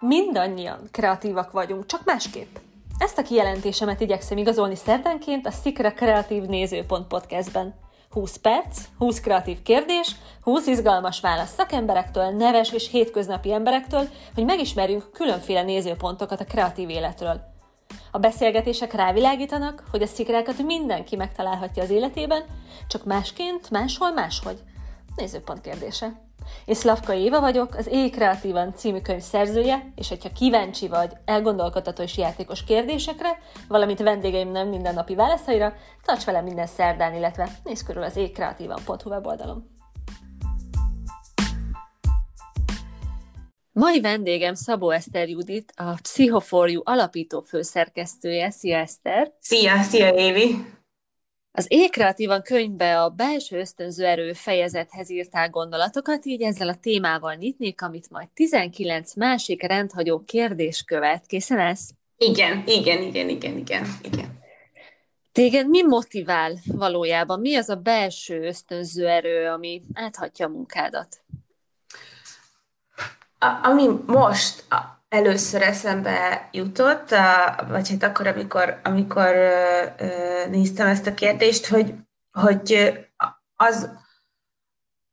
Mindannyian kreatívak vagyunk, csak másképp. Ezt a kijelentésemet igyekszem igazolni szerdánként a Szikra Kreatív Nézőpont podcastben. 20 perc, 20 kreatív kérdés, 20 izgalmas válasz szakemberektől, neves és hétköznapi emberektől, hogy megismerjünk különféle nézőpontokat a kreatív életről. A beszélgetések rávilágítanak, hogy a szikrákat mindenki megtalálhatja az életében, csak másként, máshol, máshogy. Nézőpont kérdése. Én Szlavka Éva vagyok, az Éj Kreatívan című könyv szerzője, és hogyha kíváncsi vagy elgondolkodható és játékos kérdésekre, valamint vendégeim nem mindennapi válaszaira, tarts velem minden szerdán, illetve nézz körül az éjkreatívan.hu weboldalon. Mai vendégem Szabó Eszter Judit, a Psychoforju alapító főszerkesztője. Szia Eszter! Szia, szia Évi! Az Ékreatívan könyvbe a belső ösztönző erő fejezethez írtál gondolatokat, így ezzel a témával nyitnék, amit majd 19 másik rendhagyó kérdés követ. Készen lesz? Igen, igen, igen, igen, igen, igen. Téged mi motivál valójában? Mi az a belső ösztönző erő, ami áthatja a munkádat? A, ami most először eszembe jutott, vagy hát akkor, amikor, amikor néztem ezt a kérdést, hogy, hogy az,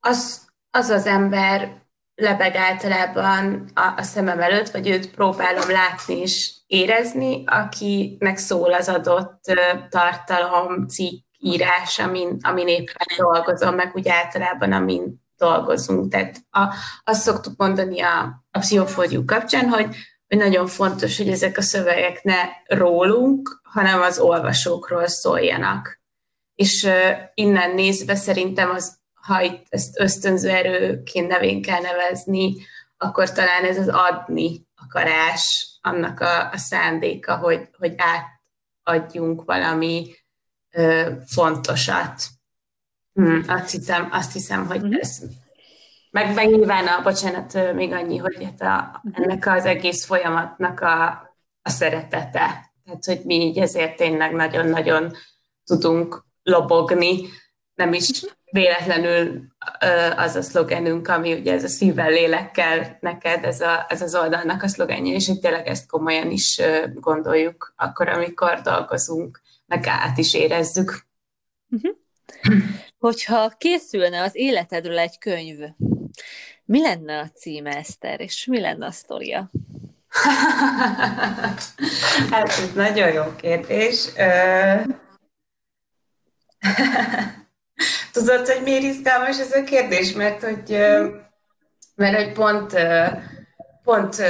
az, az az ember lebeg általában a, a szemem előtt, vagy őt próbálom látni és érezni, akinek szól az adott tartalom, cikk, írás, amin, amin éppen dolgozom, meg úgy általában, amin dolgozunk. Tehát a, azt szoktuk mondani a, a pszichofódiú kapcsán, hogy, hogy nagyon fontos, hogy ezek a szövegek ne rólunk, hanem az olvasókról szóljanak. És uh, innen nézve szerintem az, ha itt ezt ösztönző erőként nevén kell nevezni, akkor talán ez az adni akarás, annak a, a szándéka, hogy, hogy átadjunk valami ö, fontosat. Hmm, azt, hiszem, azt hiszem, hogy uh-huh. ez meg, meg nyilván a, bocsánat, még annyi, hogy hát a, mhm. ennek az egész folyamatnak a, a szeretete. Tehát, hogy mi így ezért tényleg nagyon-nagyon tudunk lobogni, nem is véletlenül az a szlogenünk, ami ugye ez a szívvel, lélekkel neked, ez, a, ez az oldalnak a szlogenje, és hogy tényleg ezt komolyan is gondoljuk akkor, amikor dolgozunk, meg át is érezzük. Uh-huh. Hogyha készülne az életedről egy könyv, mi lenne a címe, Eszter, és mi lenne a sztoria? hát ez nagyon jó kérdés. Tudod, hogy miért izgalmas ez a kérdés? Mert hogy, mert hogy pont, pont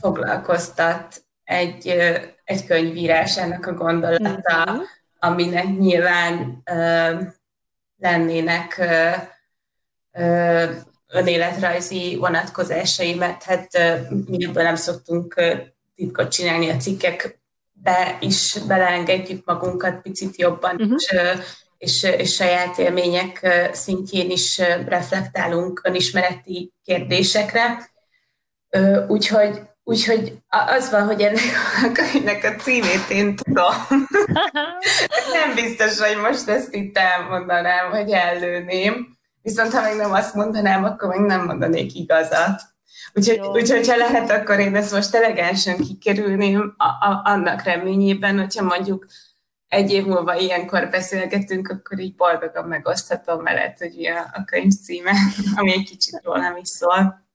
foglalkoztat egy, egy könyvírásának a gondolata, mm-hmm. aminek nyilván lennének önéletrajzi vonatkozásai, mert hát mi ebből nem szoktunk titkot csinálni a cikkekbe is beleengedjük magunkat picit jobban, uh-huh. és, és, és saját élmények szintjén is reflektálunk önismereti kérdésekre. Úgyhogy Úgyhogy az van, hogy ennek a könyvnek a címét én tudom. nem biztos, hogy most ezt itt elmondanám, hogy ellőném. Viszont ha meg nem azt mondanám, akkor meg nem mondanék igazat. Úgyhogy, úgyhogy ha lehet, akkor én ezt most elegánsan kikerülném a, a, annak reményében, hogyha mondjuk egy év múlva ilyenkor beszélgetünk, akkor így boldogan megoszthatom veled, hogy a, a könyv címe, ami egy kicsit rólam is szól.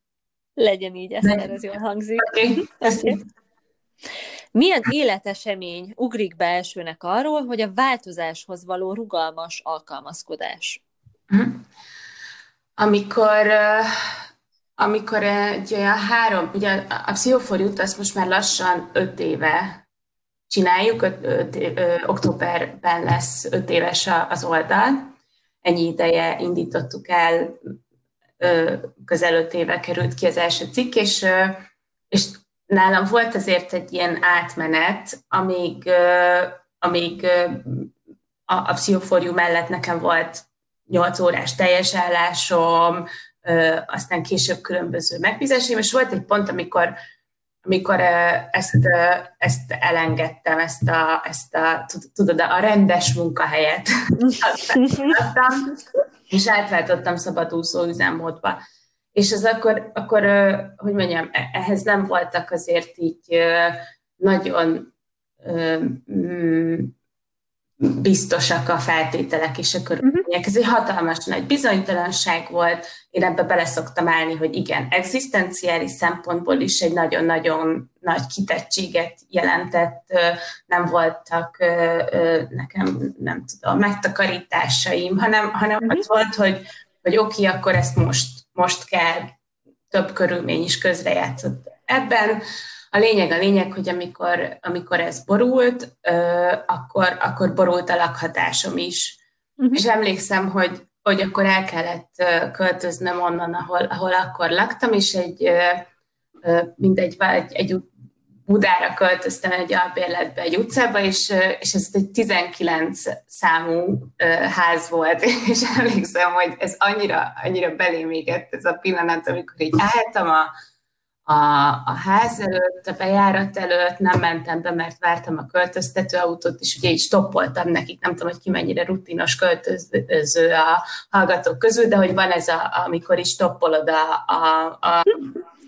Legyen így, ezt ez jól hangzik. Okay. okay. Milyen életesemény ugrik be elsőnek arról, hogy a változáshoz való rugalmas alkalmazkodás? Uh-huh amikor, amikor egy olyan három, ugye a pszichoforjút azt most már lassan öt éve csináljuk, öt, öt, ö, októberben lesz öt éves az oldal, ennyi ideje indítottuk el, ö, közel öt éve került ki az első cikk, és, ö, és nálam volt azért egy ilyen átmenet, amíg, ö, amíg ö, a, a pszichoforjú mellett nekem volt 8 órás teljes állásom, aztán később különböző megbízásaim, és volt egy pont, amikor, amikor ezt, ezt elengedtem, ezt a, ezt a, tudod, a rendes munkahelyet és átváltottam szabadúszó üzemmódba. és az akkor, akkor, hogy mondjam, e-, ehhez nem voltak azért így nagyon biztosak a feltételek és a körülmények. Uh-huh. Ez egy hatalmas nagy bizonytalanság volt. Én ebbe beleszoktam állni, hogy igen, egzisztenciális szempontból is egy nagyon-nagyon nagy kitettséget jelentett. Nem voltak nekem, nem tudom, megtakarításaim, hanem, hanem uh-huh. az volt, hogy, hogy oké, okay, akkor ezt most, most kell, több körülmény is közrejátszott ebben. A lényeg a lényeg, hogy amikor, amikor ez borult, akkor, akkor borult a lakhatásom is. Uh-huh. És emlékszem, hogy, hogy akkor el kellett költöznöm onnan, ahol, ahol akkor laktam, és egy, mindegy, egy, egy Budára költöztem egy albérletbe, egy utcába, és, és ez egy 19 számú ház volt, és emlékszem, hogy ez annyira, annyira belém égett ez a pillanat, amikor így álltam a, a, a ház előtt, a bejárat előtt, nem mentem be, mert vártam a költöztető autót, és ugye így stoppoltam nekik, nem tudom, hogy ki mennyire rutinos költöző a hallgatók közül, de hogy van ez, a, amikor is stoppolod a, a, a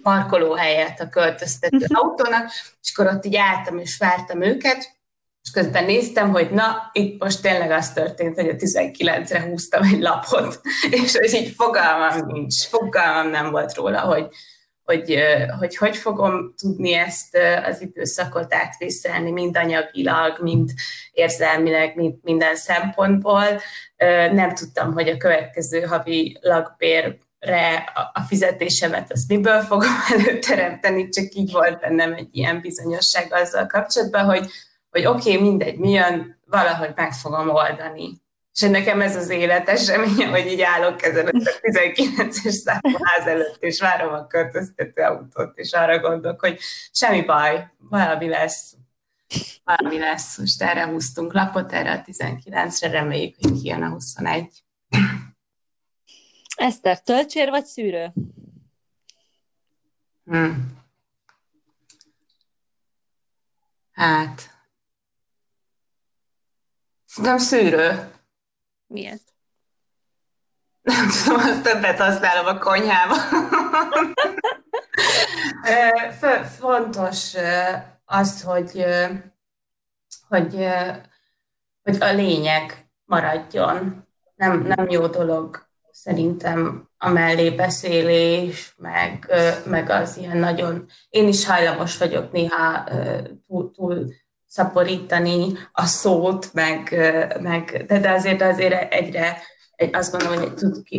parkolóhelyet a költöztető uh-huh. autónak, és akkor ott így álltam és vártam őket, és közben néztem, hogy na, itt most tényleg az történt, hogy a 19-re húztam egy lapot, és hogy így fogalmam nincs, fogalmam nem volt róla, hogy, hogy, hogy hogy fogom tudni ezt az időszakot átvészelni, mind anyagilag, mind érzelmileg, mind minden szempontból. Nem tudtam, hogy a következő havi lakbérre a fizetésemet azt miből fogom előteremteni, csak így volt bennem egy ilyen bizonyosság azzal kapcsolatban, hogy, hogy oké, okay, mindegy, mi jön, valahogy meg fogom oldani. És nekem ez az élet eseménye, hogy így állok ezen a 19-es számú ház előtt, és várom a költöztető autót, és arra gondolok, hogy semmi baj, valami lesz, valami lesz. Most erre húztunk lapot, erre a 19-re, reméljük, hogy kijön a 21. Eszter, töltsér vagy szűrő? Hmm. Hát, nem szűrő. Miért? Nem tudom, azt többet használom a konyhában. Fontos az, hogy, hogy, hogy a lényeg maradjon. Nem, nem jó dolog szerintem a mellébeszélés, meg, meg az ilyen nagyon... Én is hajlamos vagyok néha túl, túl szaporítani a szót, meg, meg de, de azért azért egyre egy, azt gondolom, hogy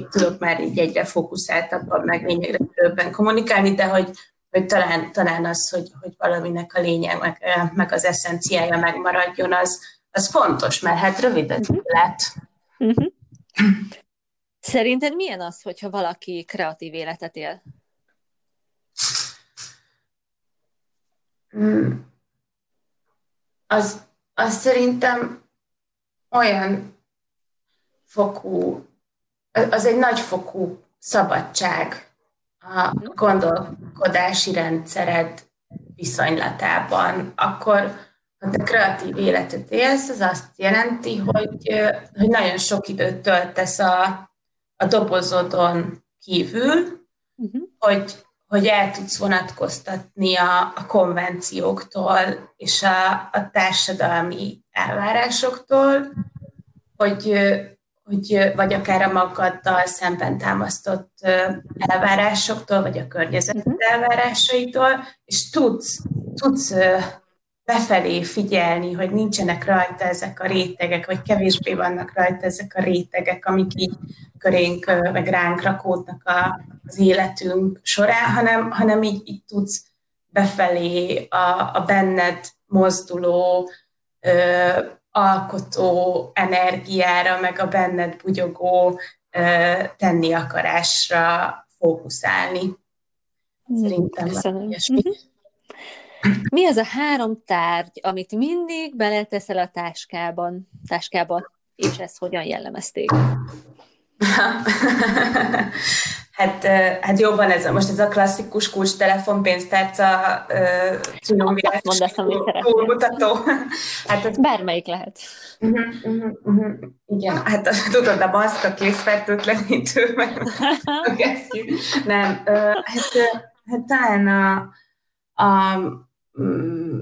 tudok már így egyre fókuszáltabban, meg lényegre többen kommunikálni, de hogy, hogy talán, talán az, hogy, hogy valaminek a lényeg, meg, meg az eszenciája megmaradjon, az, az fontos, mert hát rövid az uh-huh. élet. Uh-huh. Szerinted milyen az, hogyha valaki kreatív életet él? Hmm az, az szerintem olyan fokú, az egy nagy fokú szabadság a gondolkodási rendszered viszonylatában, akkor ha te kreatív életet élsz, az azt jelenti, hogy, hogy nagyon sok időt töltesz a, a dobozodon kívül, uh-huh. hogy hogy el tudsz vonatkoztatni a, a konvencióktól és a, a társadalmi elvárásoktól, hogy, hogy vagy akár a magaddal szemben támasztott elvárásoktól, vagy a környezet mhm. elvárásaitól, és tudsz, tudsz befelé figyelni, hogy nincsenek rajta ezek a rétegek, vagy kevésbé vannak rajta ezek a rétegek, amik így körénk, meg ránk rakódnak a, az életünk során, hanem, hanem így, így tudsz befelé a, a benned mozduló, ö, alkotó energiára, meg a benned bugyogó ö, tenni akarásra fókuszálni. Szerintem Köszönöm. Mi az a három tárgy, amit mindig beleteszel a táskában, táskába, és ez hogyan jellemezték? Hát, hát jó van ez, most ez a klasszikus kulcs telefon pénztárca triumvirális túlmutató. Hát ez... Bármelyik lehet. Uh-huh, uh-huh, uh-huh. Igen, hát tudod, a maszk, a készfertőtlenítő, meg Nem, hát, hát talán a, a,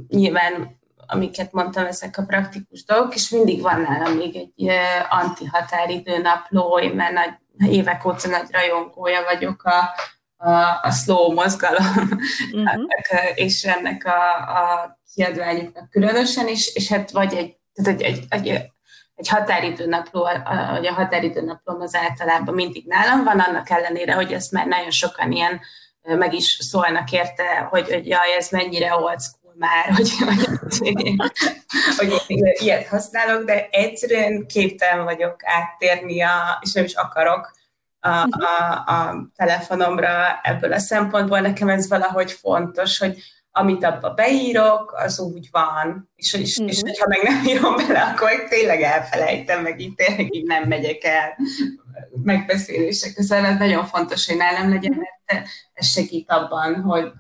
nyilván amiket mondtam, ezek a praktikus dolgok, és mindig van nálam még egy anti-határidő napló, én már nagy évek óta nagy rajongója vagyok a, a, a slow mozgalom, uh-huh. és ennek a, a kiadványoknak különösen is, és hát vagy egy, tehát egy, egy, egy, egy határidőnapló, hogy a határidőnaplóm az általában mindig nálam van, annak ellenére, hogy ezt már nagyon sokan ilyen meg is szólnak érte, hogy, hogy jaj, ez mennyire old school már, hogy, hogy, hogy én ilyet használok, de egyszerűen képtelen vagyok áttérni, a, és nem is akarok a, a, a telefonomra ebből a szempontból. Nekem ez valahogy fontos, hogy amit abba beírok, az úgy van, és, és, uh-huh. és hogyha meg nem írom bele, akkor tényleg elfelejtem, meg itt tényleg így nem megyek el megbeszélések közben. Ez nagyon fontos, hogy nálam legyen, mert ez segít abban, hogy,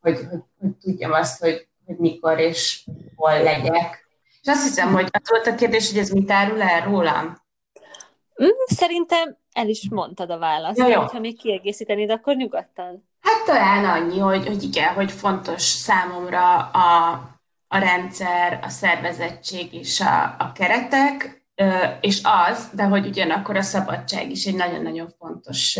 hogy, hogy, hogy tudjam azt, hogy, hogy mikor és hol legyek. És azt hiszem, hogy az volt a kérdés, hogy ez mit árul el rólam? Mm, szerintem el is mondtad a választ. Ja, jó. Ha még kiegészítenéd, akkor nyugodtan. Hát talán annyi, hogy, hogy igen, hogy fontos számomra a, a rendszer, a szervezettség és a, a keretek, és az, de hogy ugyanakkor a szabadság is egy nagyon-nagyon fontos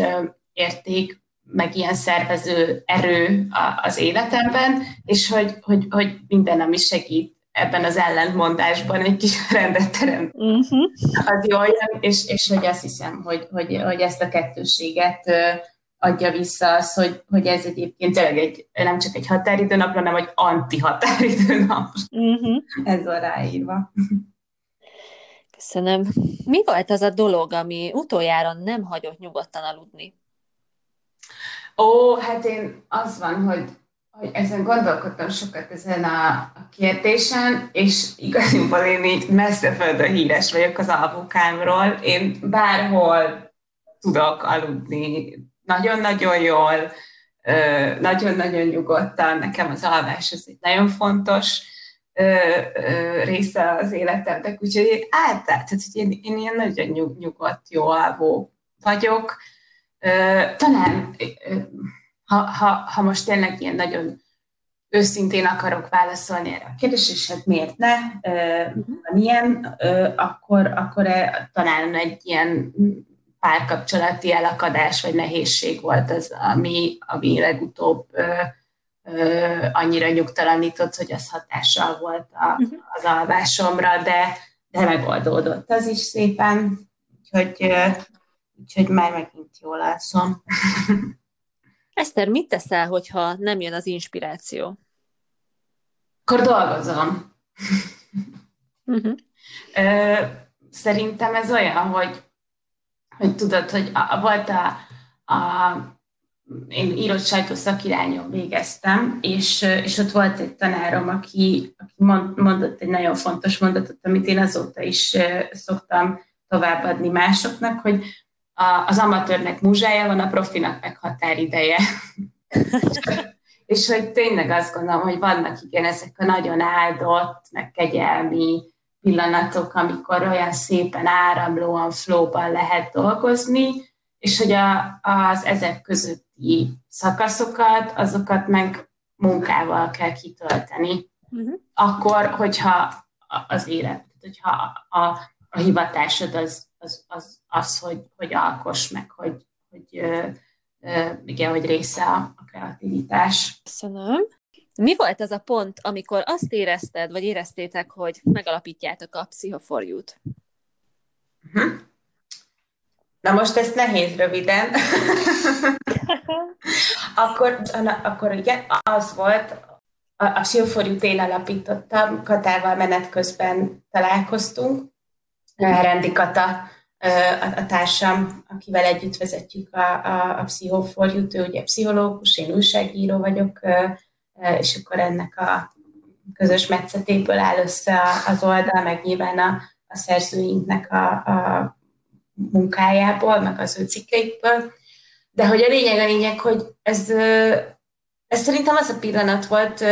érték, meg ilyen szervező erő az életemben, és hogy, hogy, hogy minden, ami segít ebben az ellentmondásban egy kis rendet teremt, uh-huh. az jól jön, és, és hogy azt hiszem, hogy, hogy, hogy ezt a kettőséget adja vissza az, hogy, hogy ez egyébként tényleg egy, nem csak egy határidőnap, hanem egy anti-határidőnap. Uh-huh. Ez van ráírva. Köszönöm. Mi volt az a dolog, ami utoljára nem hagyott nyugodtan aludni? Ó, hát én az van, hogy, hogy ezen gondolkodtam sokat ezen a, a kérdésen, és igazából én így messze földön híres vagyok az alvukámról. Én bárhol tudok aludni nagyon-nagyon jól, nagyon-nagyon nyugodtan. Nekem az alvás az egy nagyon fontos része az életemnek, úgyhogy én általában, tehát hogy én, én ilyen nagyon nyugodt, jó alvó vagyok, talán, ha, ha, ha most tényleg ilyen nagyon őszintén akarok válaszolni erre a kérdésre, és hát miért ne, van ilyen, akkor, akkor e, talán egy ilyen párkapcsolati elakadás vagy nehézség volt az, ami, ami legutóbb annyira nyugtalanított, hogy az hatással volt a, mhm. az alvásomra, de, de megoldódott az is szépen, úgyhogy úgyhogy már megint jól alszom. Eszter, mit teszel, hogyha nem jön az inspiráció? Akkor dolgozom. Uh-huh. Szerintem ez olyan, hogy, hogy tudod, hogy a, volt a, a én írott sajtószakirányon végeztem, és, és ott volt egy tanárom, aki, aki mondott egy nagyon fontos mondatot, amit én azóta is szoktam továbbadni másoknak, hogy a, az amatőrnek múzsája van, a profinak meg határideje. és hogy tényleg azt gondolom, hogy vannak igen ezek a nagyon áldott, meg kegyelmi pillanatok, amikor olyan szépen áramlóan, flóban lehet dolgozni, és hogy a, az ezek közötti szakaszokat, azokat meg munkával kell kitölteni. Uh-huh. Akkor, hogyha az élet, hogyha a, a hivatásod az az, az, az hogy, hogy alkos, meg hogy, hogy igen, hogy része a, a kreativitás. Köszönöm. Mi volt az a pont, amikor azt érezted, vagy éreztétek, hogy megalapítjátok a pszichoforjút? Uh-huh. Na most ezt nehéz röviden. akkor, akkor igen, az volt, a, a pszichoforjút én alapítottam, Katával menet közben találkoztunk, Rendi Kata a, társam, akivel együtt vezetjük a, a, a pszichoforjút, ő ugye pszichológus, én újságíró vagyok, és akkor ennek a közös metszetéből áll össze az oldal, meg nyilván a, a szerzőinknek a, a munkájából, meg az ő cikkeikből. de hogy a lényeg a lényeg, hogy ez, ez szerintem az a pillanat volt,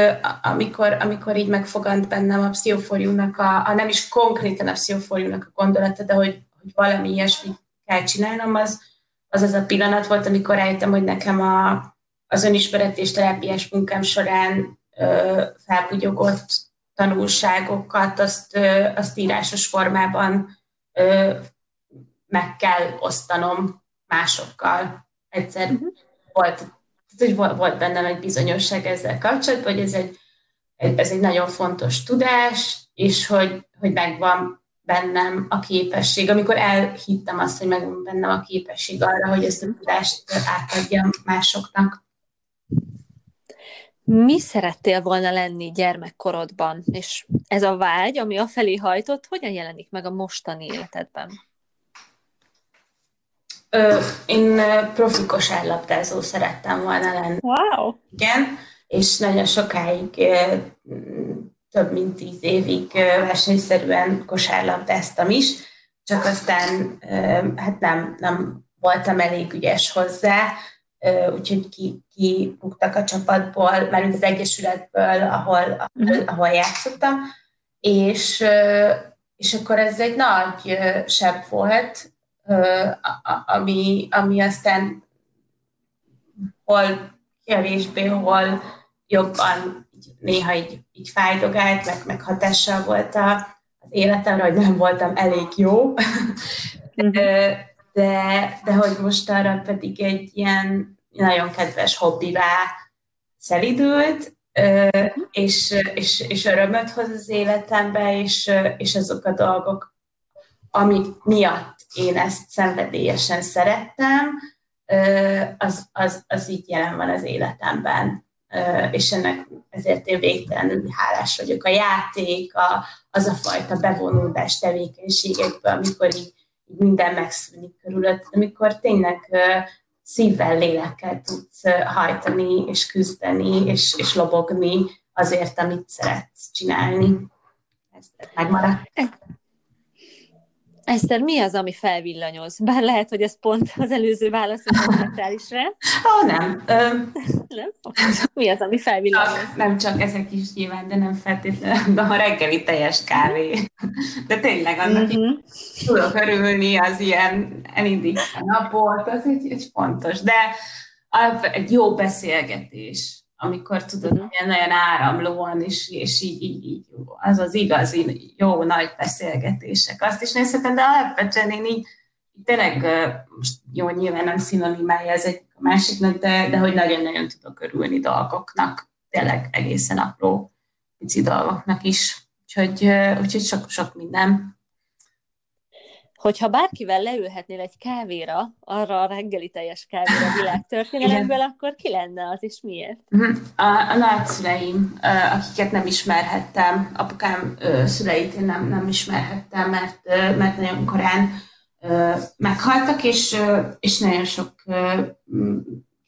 amikor, amikor így megfogant bennem a pszichoforjúnak, a, a nem is konkrétan a pszichoforjúnak a gondolata, de hogy, hogy valami ilyesmit kell csinálnom, az, az az a pillanat volt, amikor rájöttem, hogy nekem a, az önismeret és terápiás munkám során ö, felbugyogott tanulságokat, azt, ö, azt írásos formában ö, meg kell osztanom másokkal. Egyszer uh-huh. volt, hogy volt bennem egy bizonyosság ezzel kapcsolatban, hogy ez egy, ez egy nagyon fontos tudás, és hogy, hogy megvan bennem a képesség, amikor elhittem azt, hogy megvan bennem a képesség arra, hogy ezt a tudást átadjam másoknak. Mi szerettél volna lenni gyermekkorodban, és ez a vágy, ami afelé hajtott, hogyan jelenik meg a mostani életedben? Ö, én profi kosárlabdázó szerettem volna lenni. Wow! Igen, és nagyon sokáig, több mint tíz évig versenyszerűen kosárlabdáztam is, csak aztán hát nem, nem voltam elég ügyes hozzá, úgyhogy ki, kibuktak a csapatból, mert az Egyesületből, ahol, ahol, mhm. ahol játszottam, és, és akkor ez egy nagy sebb volt, ami, ami aztán hol kevésbé, hol jobban néha így, így fájdogált, meg, meg hatással volt a, az életemre, hogy nem voltam elég jó. Mhm. de, de hogy most arra pedig egy ilyen nagyon kedves hobbivá szelidült, és, és, és örömöt hoz az életembe, és, és azok a dolgok, amik miatt én ezt szenvedélyesen szerettem, az, az, az így jelen van az életemben. És ennek ezért én végtelenül hálás vagyok. A játék, a, az a fajta bevonódás tevékenységekből, amikor így minden megszűnik körülött, amikor tényleg szívvel, lélekkel tudsz hajtani, és küzdeni, és, és lobogni azért, amit szeretsz csinálni. Ez megmaradt. Eszter, mi az, ami felvillanyoz? Bár lehet, hogy ez pont az előző válaszunk is rá. Ó, nem. Öm, nem? Mi az, ami felvillanyoz? Csak, nem csak ezek is nyilván, de nem feltétlenül, de a reggeli teljes kávé. De tényleg annak uh-huh. tudok örülni, az ilyen elindít a napot, az egy, egy fontos. De egy jó beszélgetés amikor tudod, uh-huh. ilyen nagyon áramlóan, és, és így, így, így, az az igazi jó nagy beszélgetések. Azt is nézhetem, de alapvetően én így, tényleg most jó, nyilván nem szinonimája ez egy a másiknak, de, de hogy nagyon-nagyon tudok örülni dolgoknak, tényleg egészen apró pici dolgoknak is. Úgyhogy, úgyhogy sok, sok minden hogyha bárkivel leülhetnél egy kávéra, arra a reggeli teljes kávéra világtörténelemből, akkor ki lenne az, és miért? Mhm. A, a nagyszüleim, akiket nem ismerhettem, apukám szüleit én nem, nem ismerhettem, mert, mert nagyon korán meghaltak, és, és nagyon sok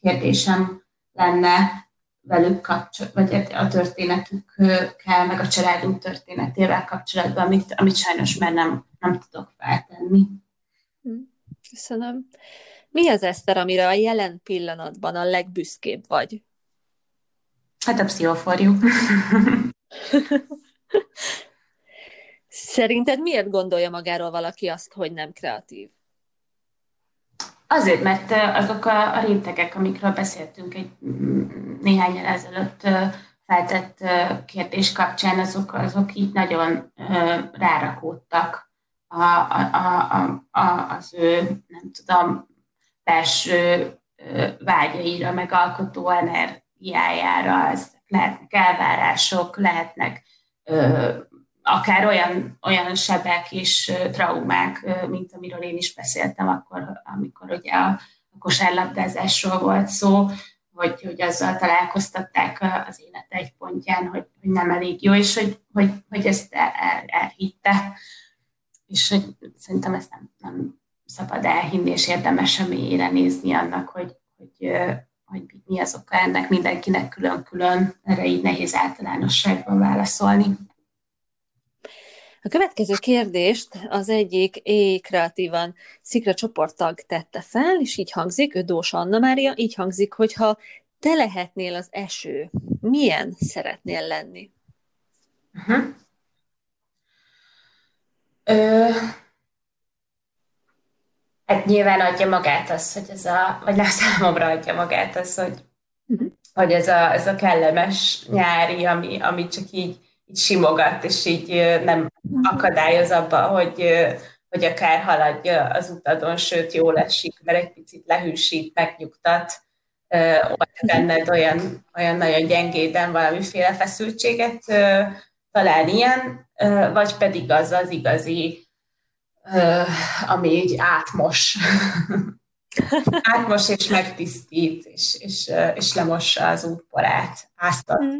kérdésem lenne velük kapcsolatban, vagy a történetükkel, meg a családunk történetével kapcsolatban, amit, amit sajnos már nem, nem tudok feltenni. Hm, köszönöm. Mi az, Eszter, amire a jelen pillanatban a legbüszkébb vagy? Hát a pszichoforjú. Szerinted miért gondolja magáról valaki azt, hogy nem kreatív? Azért, mert azok a, a rétegek, amikről beszéltünk egy néhány ezelőtt feltett kérdés kapcsán, azok, azok így nagyon rárakódtak a, a, a, a, az ő, nem tudom, belső vágyaira, meg alkotó energiájára, ez lehetnek elvárások, lehetnek akár olyan, olyan sebek és traumák, mint amiről én is beszéltem akkor, amikor ugye a, a kosárlabdázásról volt szó, hogy, hogy azzal találkoztatták az élet egy pontján, hogy, hogy nem elég jó, és hogy, hogy, hogy ezt el, el, elhitte. És hogy szerintem ezt nem, nem szabad elhinni, és érdemes a mélyére nézni annak, hogy, hogy, hogy mi az oka ennek mindenkinek külön-külön, erre így nehéz általánosságban válaszolni. A következő kérdést az egyik éj kreatívan szikra csoporttag tette fel, és így hangzik, ő Dós Anna Mária, így hangzik, hogyha te lehetnél az eső, milyen szeretnél lenni? Uh-huh. Ö, hát nyilván adja magát az, hogy ez a, vagy nem számomra adja magát az, hogy, uh-huh. hogy ez, a, ez a kellemes nyári, ami, ami csak így, így simogat, és így nem akadályoz abba, hogy, hogy akár haladja az utadon, sőt, jól esik, mert egy picit lehűsít, megnyugtat, vagy benned olyan, olyan nagyon gyengéden valamiféle feszültséget, talán ilyen, vagy pedig az az igazi, ami így átmos. átmos és megtisztít, és, és, és lemossa az útporát, áztat. Mm.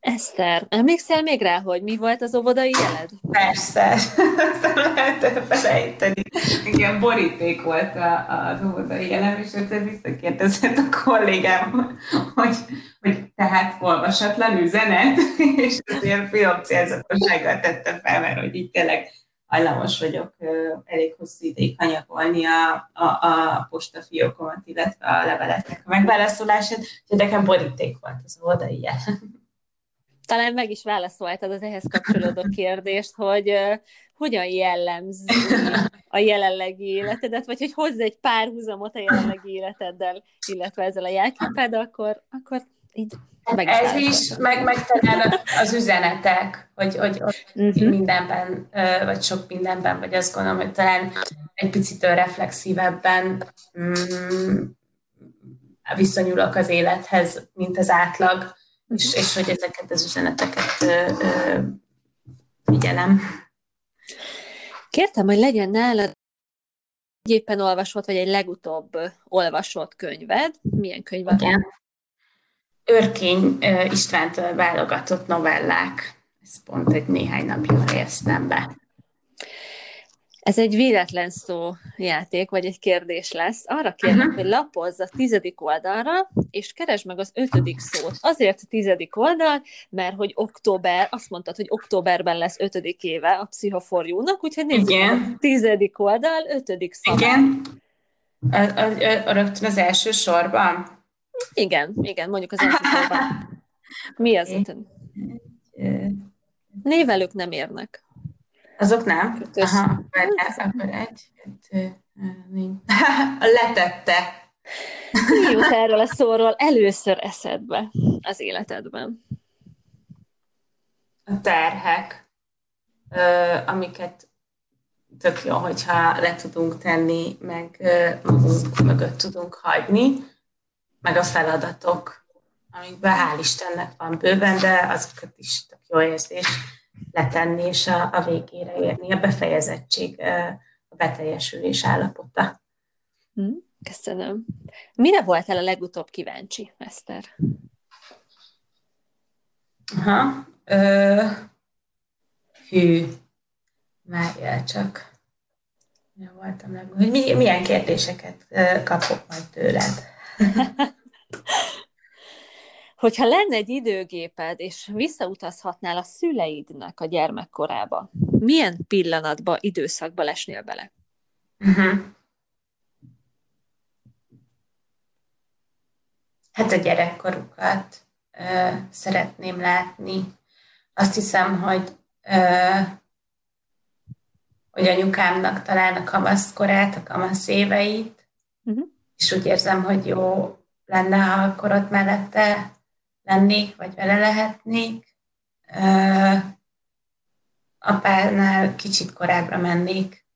Eszter, emlékszel még rá, hogy mi volt az óvodai jeled? Persze, ezt nem lehetett felejteni. Igen, boríték volt a, az óvodai jelem, és egyszer visszakérdezett a kollégám, hogy, hogy tehát olvasatlan üzenet, és ilyen finom célzatossággal tette fel, mert hogy így tényleg hajlamos vagyok elég hosszú ideig hanyagolni a, a, a postafiókomat, illetve a leveleknek a megválaszolását, úgyhogy nekem boríték volt az oldai jelem talán meg is válaszoltad az ehhez kapcsolódó kérdést, hogy uh, hogyan jellemz a jelenlegi életedet, vagy hogy hozz egy párhuzamot a jelenlegi életeddel, illetve ezzel a jelképed, akkor, akkor így meg Ez is, meg, meg talán az üzenetek, hogy, hogy, hogy uh-huh. mindenben, vagy sok mindenben, vagy azt gondolom, hogy talán egy picit reflexívebben mm, viszonyulok az élethez, mint az átlag és, és hogy ezeket az üzeneteket ö, ö, figyelem. Kértem, hogy legyen nálad egy éppen olvasott, vagy egy legutóbb olvasott könyved. Milyen könyv van? Igen. Örkény Istvántól válogatott novellák. Ez pont egy néhány napja helyeztem be. Ez egy véletlen szó játék, vagy egy kérdés lesz. Arra kérlek, uh-huh. hogy lapozz a tizedik oldalra, és keresd meg az ötödik szót. Azért a tizedik oldal, mert hogy október, azt mondtad, hogy októberben lesz ötödik éve a pszichoforjúnak, úgyhogy nézzük Igen. a tizedik oldal, ötödik szó. Igen. A, a, a, rögtön az első sorban? Igen, igen, mondjuk az első sorban. Mi az ötödik? Névelők nem érnek. Azok nem? Aha, akkor egy, kettő, Letette. Mi jut erről a szóról először eszedbe az életedben? A terhek, amiket tök jó, hogyha le tudunk tenni, meg magunk mögött tudunk hagyni, meg a feladatok, amikben hál' Istennek van bőven, de azokat is tök jó érzés letenni, és a, a végére érni, a befejezettség, a beteljesülés állapota. Hm, köszönöm. Mire voltál a legutóbb kíváncsi, Eszter? Aha. Ö, hű. Várjál csak. Ja, voltam legutóbb. Hogy mi, milyen kérdéseket kapok majd tőled? Hogyha lenne egy időgéped, és visszautazhatnál a szüleidnek a gyermekkorába, milyen pillanatba, időszakba lesnél bele? Uh-huh. Hát a gyerekkorukat ö, szeretném látni. Azt hiszem, hogy ö, hogy anyukámnak talán a kamaszkorát, a kamasz éveit, uh-huh. és úgy érzem, hogy jó lenne, ha akkor ott mellette lennék, vagy vele lehetnék. Apánál kicsit korábbra mennék,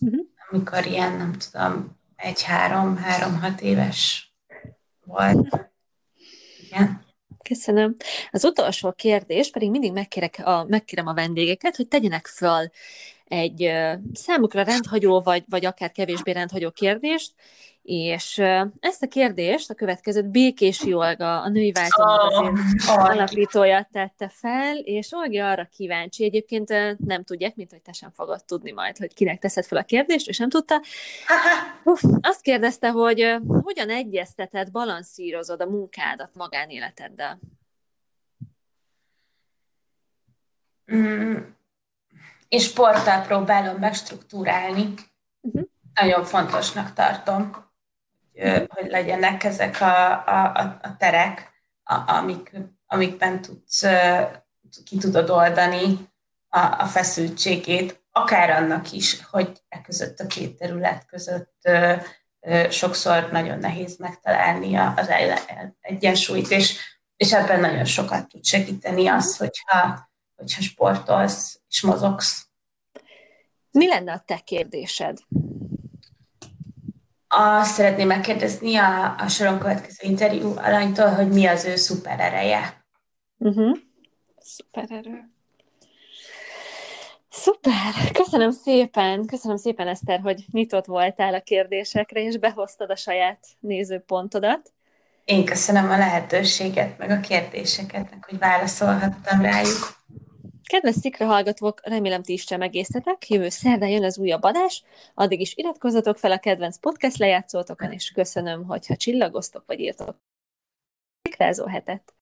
uh-huh. amikor ilyen, nem tudom, egy-három, három-hat éves volt. Igen. Köszönöm. Az utolsó kérdés pedig mindig megkérek a, megkérem a vendégeket, hogy tegyenek föl egy számukra rendhagyó, vagy, vagy akár kevésbé rendhagyó kérdést, és ezt a kérdést a következőt Békési Olga, a Női Változó oh, alapítója tette fel, és Olga arra kíváncsi, egyébként nem tudják, mint hogy te sem fogod tudni majd, hogy kinek teszed fel a kérdést, és nem tudta. Uf, azt kérdezte, hogy hogyan egyezteted, balanszírozod a munkádat magánéleteddel? Mm, és sporttal próbálom megstruktúrálni. Uh-huh. Nagyon fontosnak tartom, hogy, hogy legyenek ezek a, a, a terek, a, amik, amikben tudsz, ki tudod oldani a, a feszültségét, akár annak is, hogy e között a két terület között sokszor nagyon nehéz megtalálni az egyensúlyt, és, és ebben nagyon sokat tud segíteni az, hogyha, hogyha sportolsz és mozogsz. Mi lenne a te kérdésed? Azt szeretném megkérdezni a, a soron következő interjú alanytól, hogy mi az ő szuperereje. Uh-huh. Szupererő. Szuper! Köszönöm szépen, köszönöm szépen, Eszter, hogy nyitott voltál a kérdésekre, és behoztad a saját nézőpontodat. Én köszönöm a lehetőséget, meg a kérdéseket, meg hogy válaszolhattam rájuk. Kedves szikra hallgatók, remélem ti is csemegésztetek. Jövő szerdán jön az újabb adás. Addig is iratkozzatok fel a kedvenc podcast lejátszótokon, és köszönöm, hogyha csillagoztok vagy írtok. Szikrázó hetet!